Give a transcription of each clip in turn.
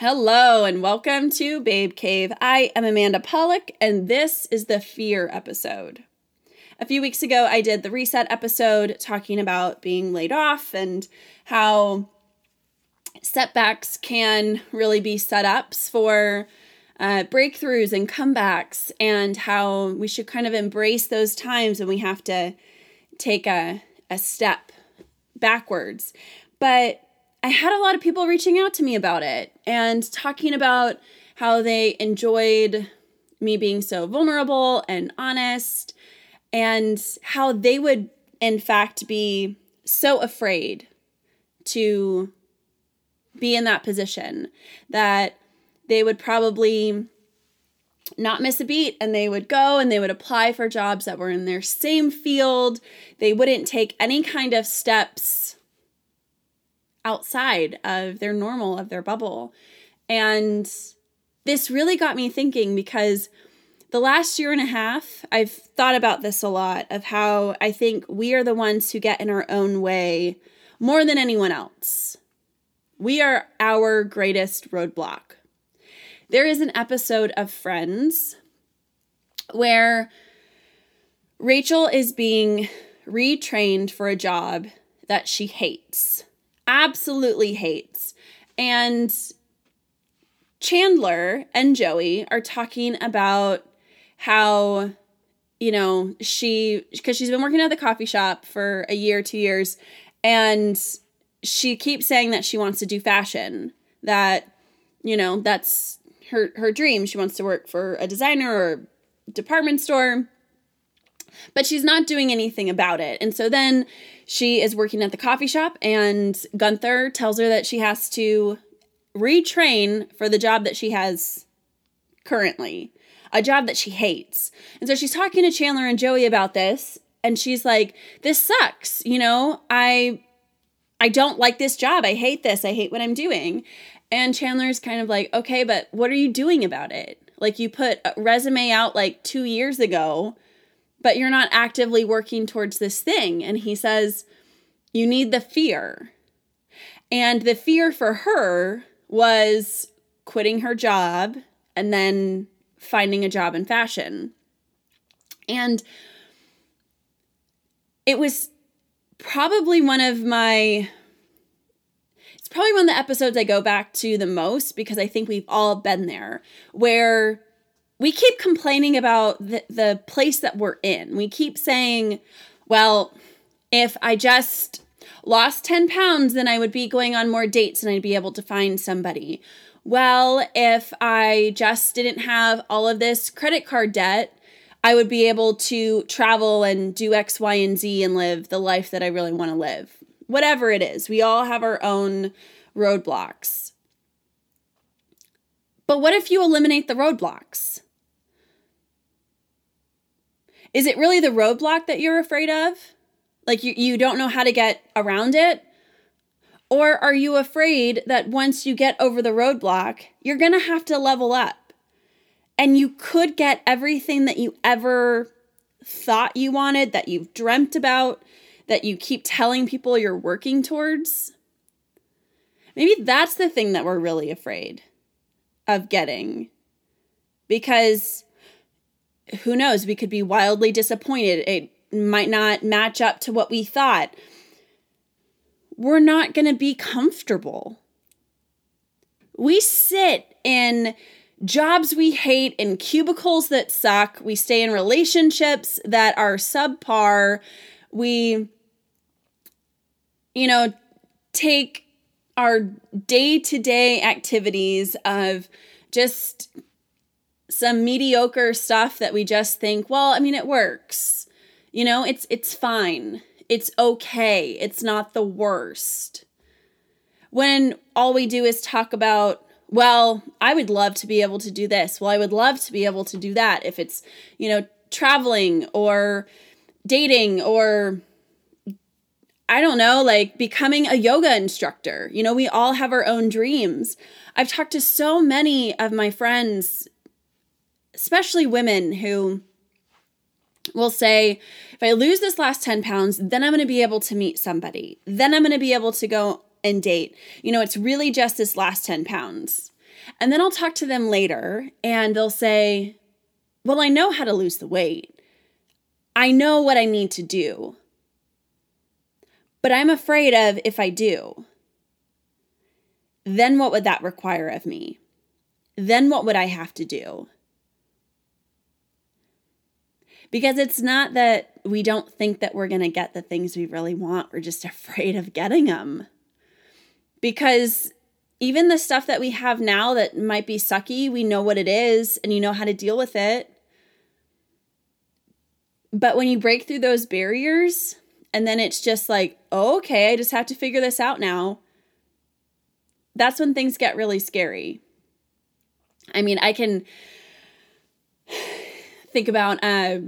Hello and welcome to Babe Cave. I am Amanda Polick and this is the fear episode. A few weeks ago, I did the reset episode talking about being laid off and how setbacks can really be setups for uh, breakthroughs and comebacks, and how we should kind of embrace those times when we have to take a, a step backwards. But I had a lot of people reaching out to me about it and talking about how they enjoyed me being so vulnerable and honest and how they would, in fact, be so afraid to be in that position that they would probably not miss a beat and they would go and they would apply for jobs that were in their same field. They wouldn't take any kind of steps outside of their normal, of their bubble. And this really got me thinking because the last year and a half, I've thought about this a lot of how I think we are the ones who get in our own way more than anyone else. We are our greatest roadblock. There is an episode of Friends where Rachel is being retrained for a job that she hates absolutely hates. And Chandler and Joey are talking about how, you know, she, because she's been working at the coffee shop for a year, two years, and she keeps saying that she wants to do fashion, that, you know, that's her, her dream. She wants to work for a designer or department store but she's not doing anything about it. And so then she is working at the coffee shop, and Gunther tells her that she has to retrain for the job that she has currently, a job that she hates. And so she's talking to Chandler and Joey about this, and she's like, "This sucks. You know, I I don't like this job. I hate this. I hate what I'm doing." And Chandler's kind of like, "Okay, but what are you doing about it? Like you put a resume out like 2 years ago." But you're not actively working towards this thing. And he says, You need the fear. And the fear for her was quitting her job and then finding a job in fashion. And it was probably one of my it's probably one of the episodes I go back to the most because I think we've all been there where we keep complaining about the, the place that we're in. We keep saying, well, if I just lost 10 pounds, then I would be going on more dates and I'd be able to find somebody. Well, if I just didn't have all of this credit card debt, I would be able to travel and do X, Y, and Z and live the life that I really want to live. Whatever it is, we all have our own roadblocks. But what if you eliminate the roadblocks? Is it really the roadblock that you're afraid of? Like you, you don't know how to get around it? Or are you afraid that once you get over the roadblock, you're going to have to level up? And you could get everything that you ever thought you wanted, that you've dreamt about, that you keep telling people you're working towards. Maybe that's the thing that we're really afraid of getting. Because who knows? We could be wildly disappointed. It might not match up to what we thought. We're not going to be comfortable. We sit in jobs we hate, in cubicles that suck. We stay in relationships that are subpar. We, you know, take our day to day activities of just some mediocre stuff that we just think, well, I mean it works. You know, it's it's fine. It's okay. It's not the worst. When all we do is talk about, well, I would love to be able to do this. Well, I would love to be able to do that if it's, you know, traveling or dating or I don't know, like becoming a yoga instructor. You know, we all have our own dreams. I've talked to so many of my friends especially women who will say, if I lose this last 10 pounds, then I'm going to be able to meet somebody. Then I'm going to be able to go and date. You know, it's really just this last 10 pounds. And then I'll talk to them later and they'll say, Well, I know how to lose the weight. I know what I need to do. But I'm afraid of if I do, then what would that require of me? Then what would I have to do? Because it's not that we don't think that we're going to get the things we really want, we're just afraid of getting them. Because even the stuff that we have now that might be sucky, we know what it is and you know how to deal with it. But when you break through those barriers, and then it's just like, oh, okay, I just have to figure this out now. That's when things get really scary. I mean, I can think about uh,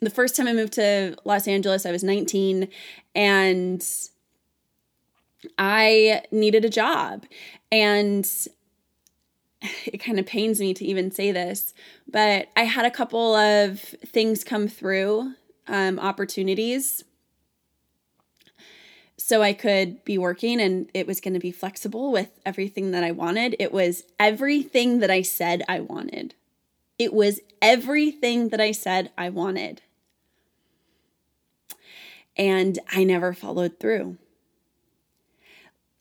the first time I moved to Los Angeles, I was 19 and I needed a job. And it kind of pains me to even say this, but I had a couple of things come through, um, opportunities. So I could be working and it was going to be flexible with everything that I wanted. It was everything that I said I wanted. It was everything that I said I wanted. And I never followed through.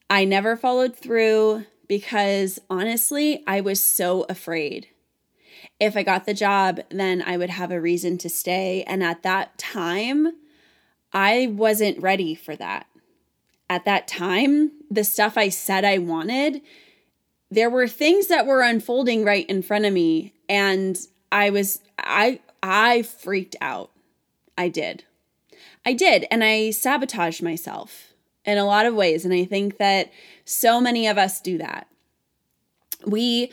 I never followed through because honestly, I was so afraid. If I got the job, then I would have a reason to stay. And at that time, I wasn't ready for that. At that time, the stuff I said I wanted, there were things that were unfolding right in front of me and I was I I freaked out. I did. I did and I sabotaged myself in a lot of ways and I think that so many of us do that. We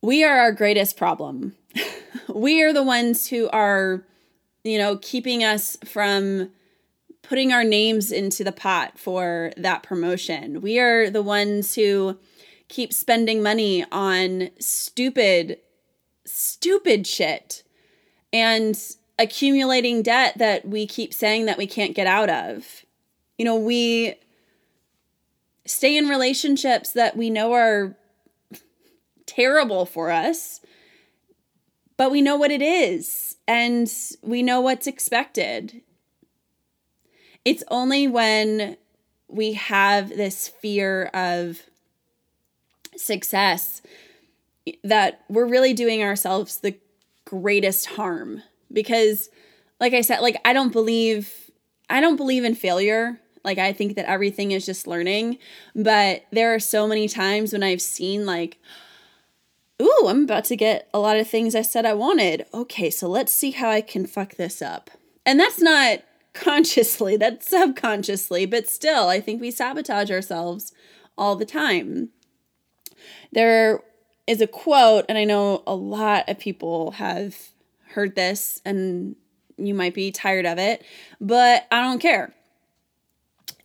we are our greatest problem. we are the ones who are you know keeping us from putting our names into the pot for that promotion. We are the ones who keep spending money on stupid stupid shit and accumulating debt that we keep saying that we can't get out of. You know, we stay in relationships that we know are terrible for us, but we know what it is and we know what's expected. It's only when we have this fear of success that we're really doing ourselves the greatest harm because like I said like I don't believe I don't believe in failure like I think that everything is just learning. But there are so many times when I've seen like, ooh, I'm about to get a lot of things I said I wanted. Okay, so let's see how I can fuck this up. And that's not consciously, that's subconsciously, but still, I think we sabotage ourselves all the time. There is a quote, and I know a lot of people have heard this and you might be tired of it, but I don't care.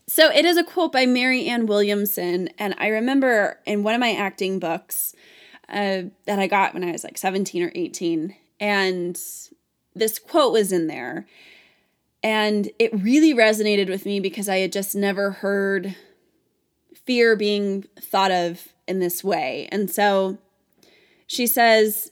So it is a quote by Marianne Williamson, and I remember in one of my acting books uh, that I got when I was like 17 or 18, and this quote was in there. And it really resonated with me because I had just never heard fear being thought of in this way. And so she says,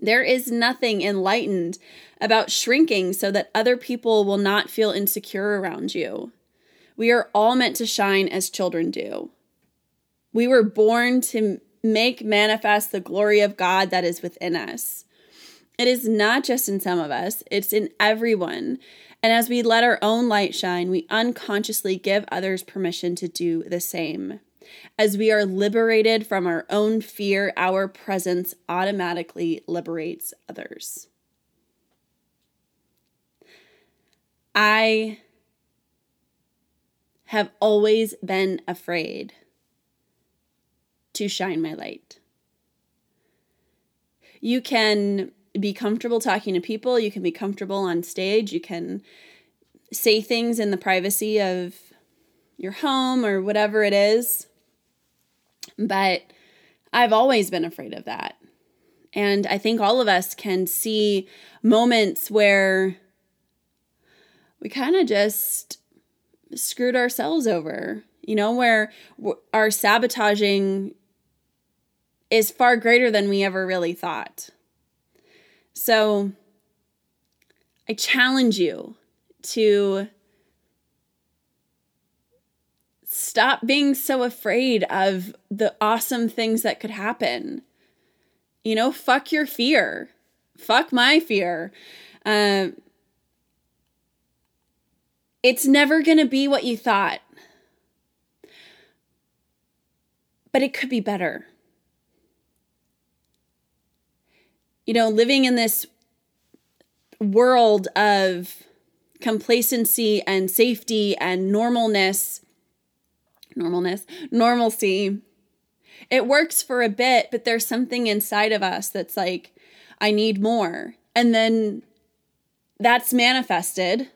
There is nothing enlightened about shrinking so that other people will not feel insecure around you. We are all meant to shine as children do. We were born to make manifest the glory of God that is within us. It is not just in some of us, it's in everyone. And as we let our own light shine, we unconsciously give others permission to do the same. As we are liberated from our own fear, our presence automatically liberates others. I have always been afraid to shine my light. You can be comfortable talking to people, you can be comfortable on stage, you can say things in the privacy of your home or whatever it is. But I've always been afraid of that. And I think all of us can see moments where we kind of just screwed ourselves over, you know, where our sabotaging is far greater than we ever really thought. So I challenge you to stop being so afraid of the awesome things that could happen. You know, fuck your fear. Fuck my fear. Uh, it's never going to be what you thought. But it could be better. You know, living in this world of complacency and safety and normalness, normalness, normalcy, it works for a bit, but there's something inside of us that's like, I need more. And then that's manifested.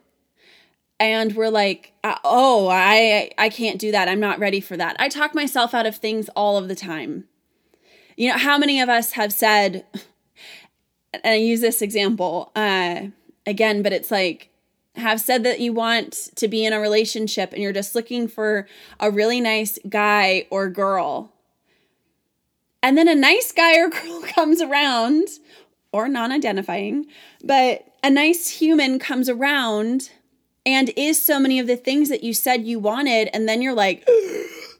And we're like uh, oh i i can't do that. I'm not ready for that. I talk myself out of things all of the time. You know how many of us have said and i use this example uh again but it's like have said that you want to be in a relationship and you're just looking for a really nice guy or girl. And then a nice guy or girl comes around or non-identifying but a nice human comes around and is so many of the things that you said you wanted and then you're like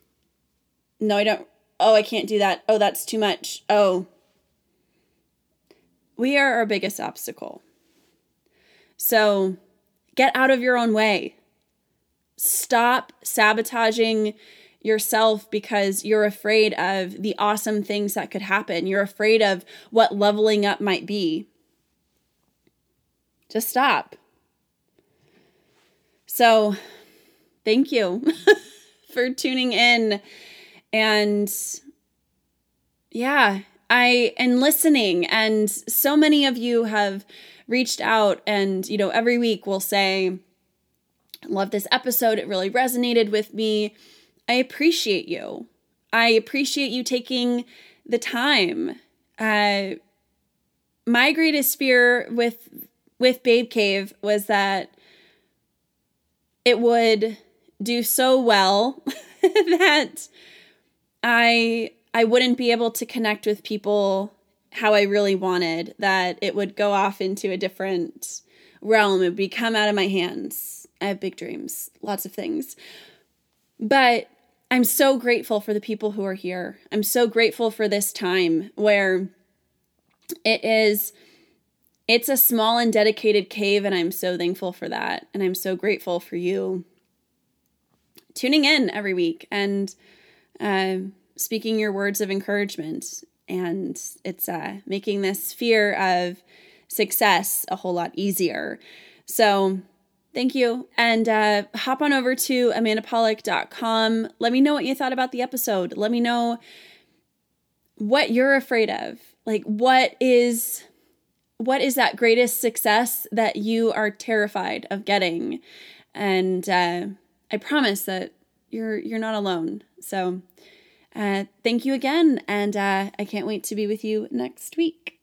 no i don't oh i can't do that. Oh that's too much. Oh. We are our biggest obstacle. So get out of your own way. Stop sabotaging yourself because you're afraid of the awesome things that could happen. You're afraid of what leveling up might be. Just stop. So, thank you for tuning in. And yeah, I and listening. And so many of you have reached out and you know every week will say love this episode it really resonated with me. I appreciate you. I appreciate you taking the time. Uh my greatest fear with with Babe Cave was that it would do so well that I I wouldn't be able to connect with people how I really wanted, that it would go off into a different realm. It would be come out of my hands. I have big dreams, lots of things. But I'm so grateful for the people who are here. I'm so grateful for this time where it is it's a small and dedicated cave, and I'm so thankful for that. And I'm so grateful for you tuning in every week and uh, speaking your words of encouragement. And it's uh, making this fear of success a whole lot easier. So, thank you. And uh, hop on over to amandapolick.com. Let me know what you thought about the episode. Let me know what you're afraid of. Like, what is what is that greatest success that you are terrified of getting? And uh, I promise that you're you're not alone. So uh, thank you again, and uh, I can't wait to be with you next week.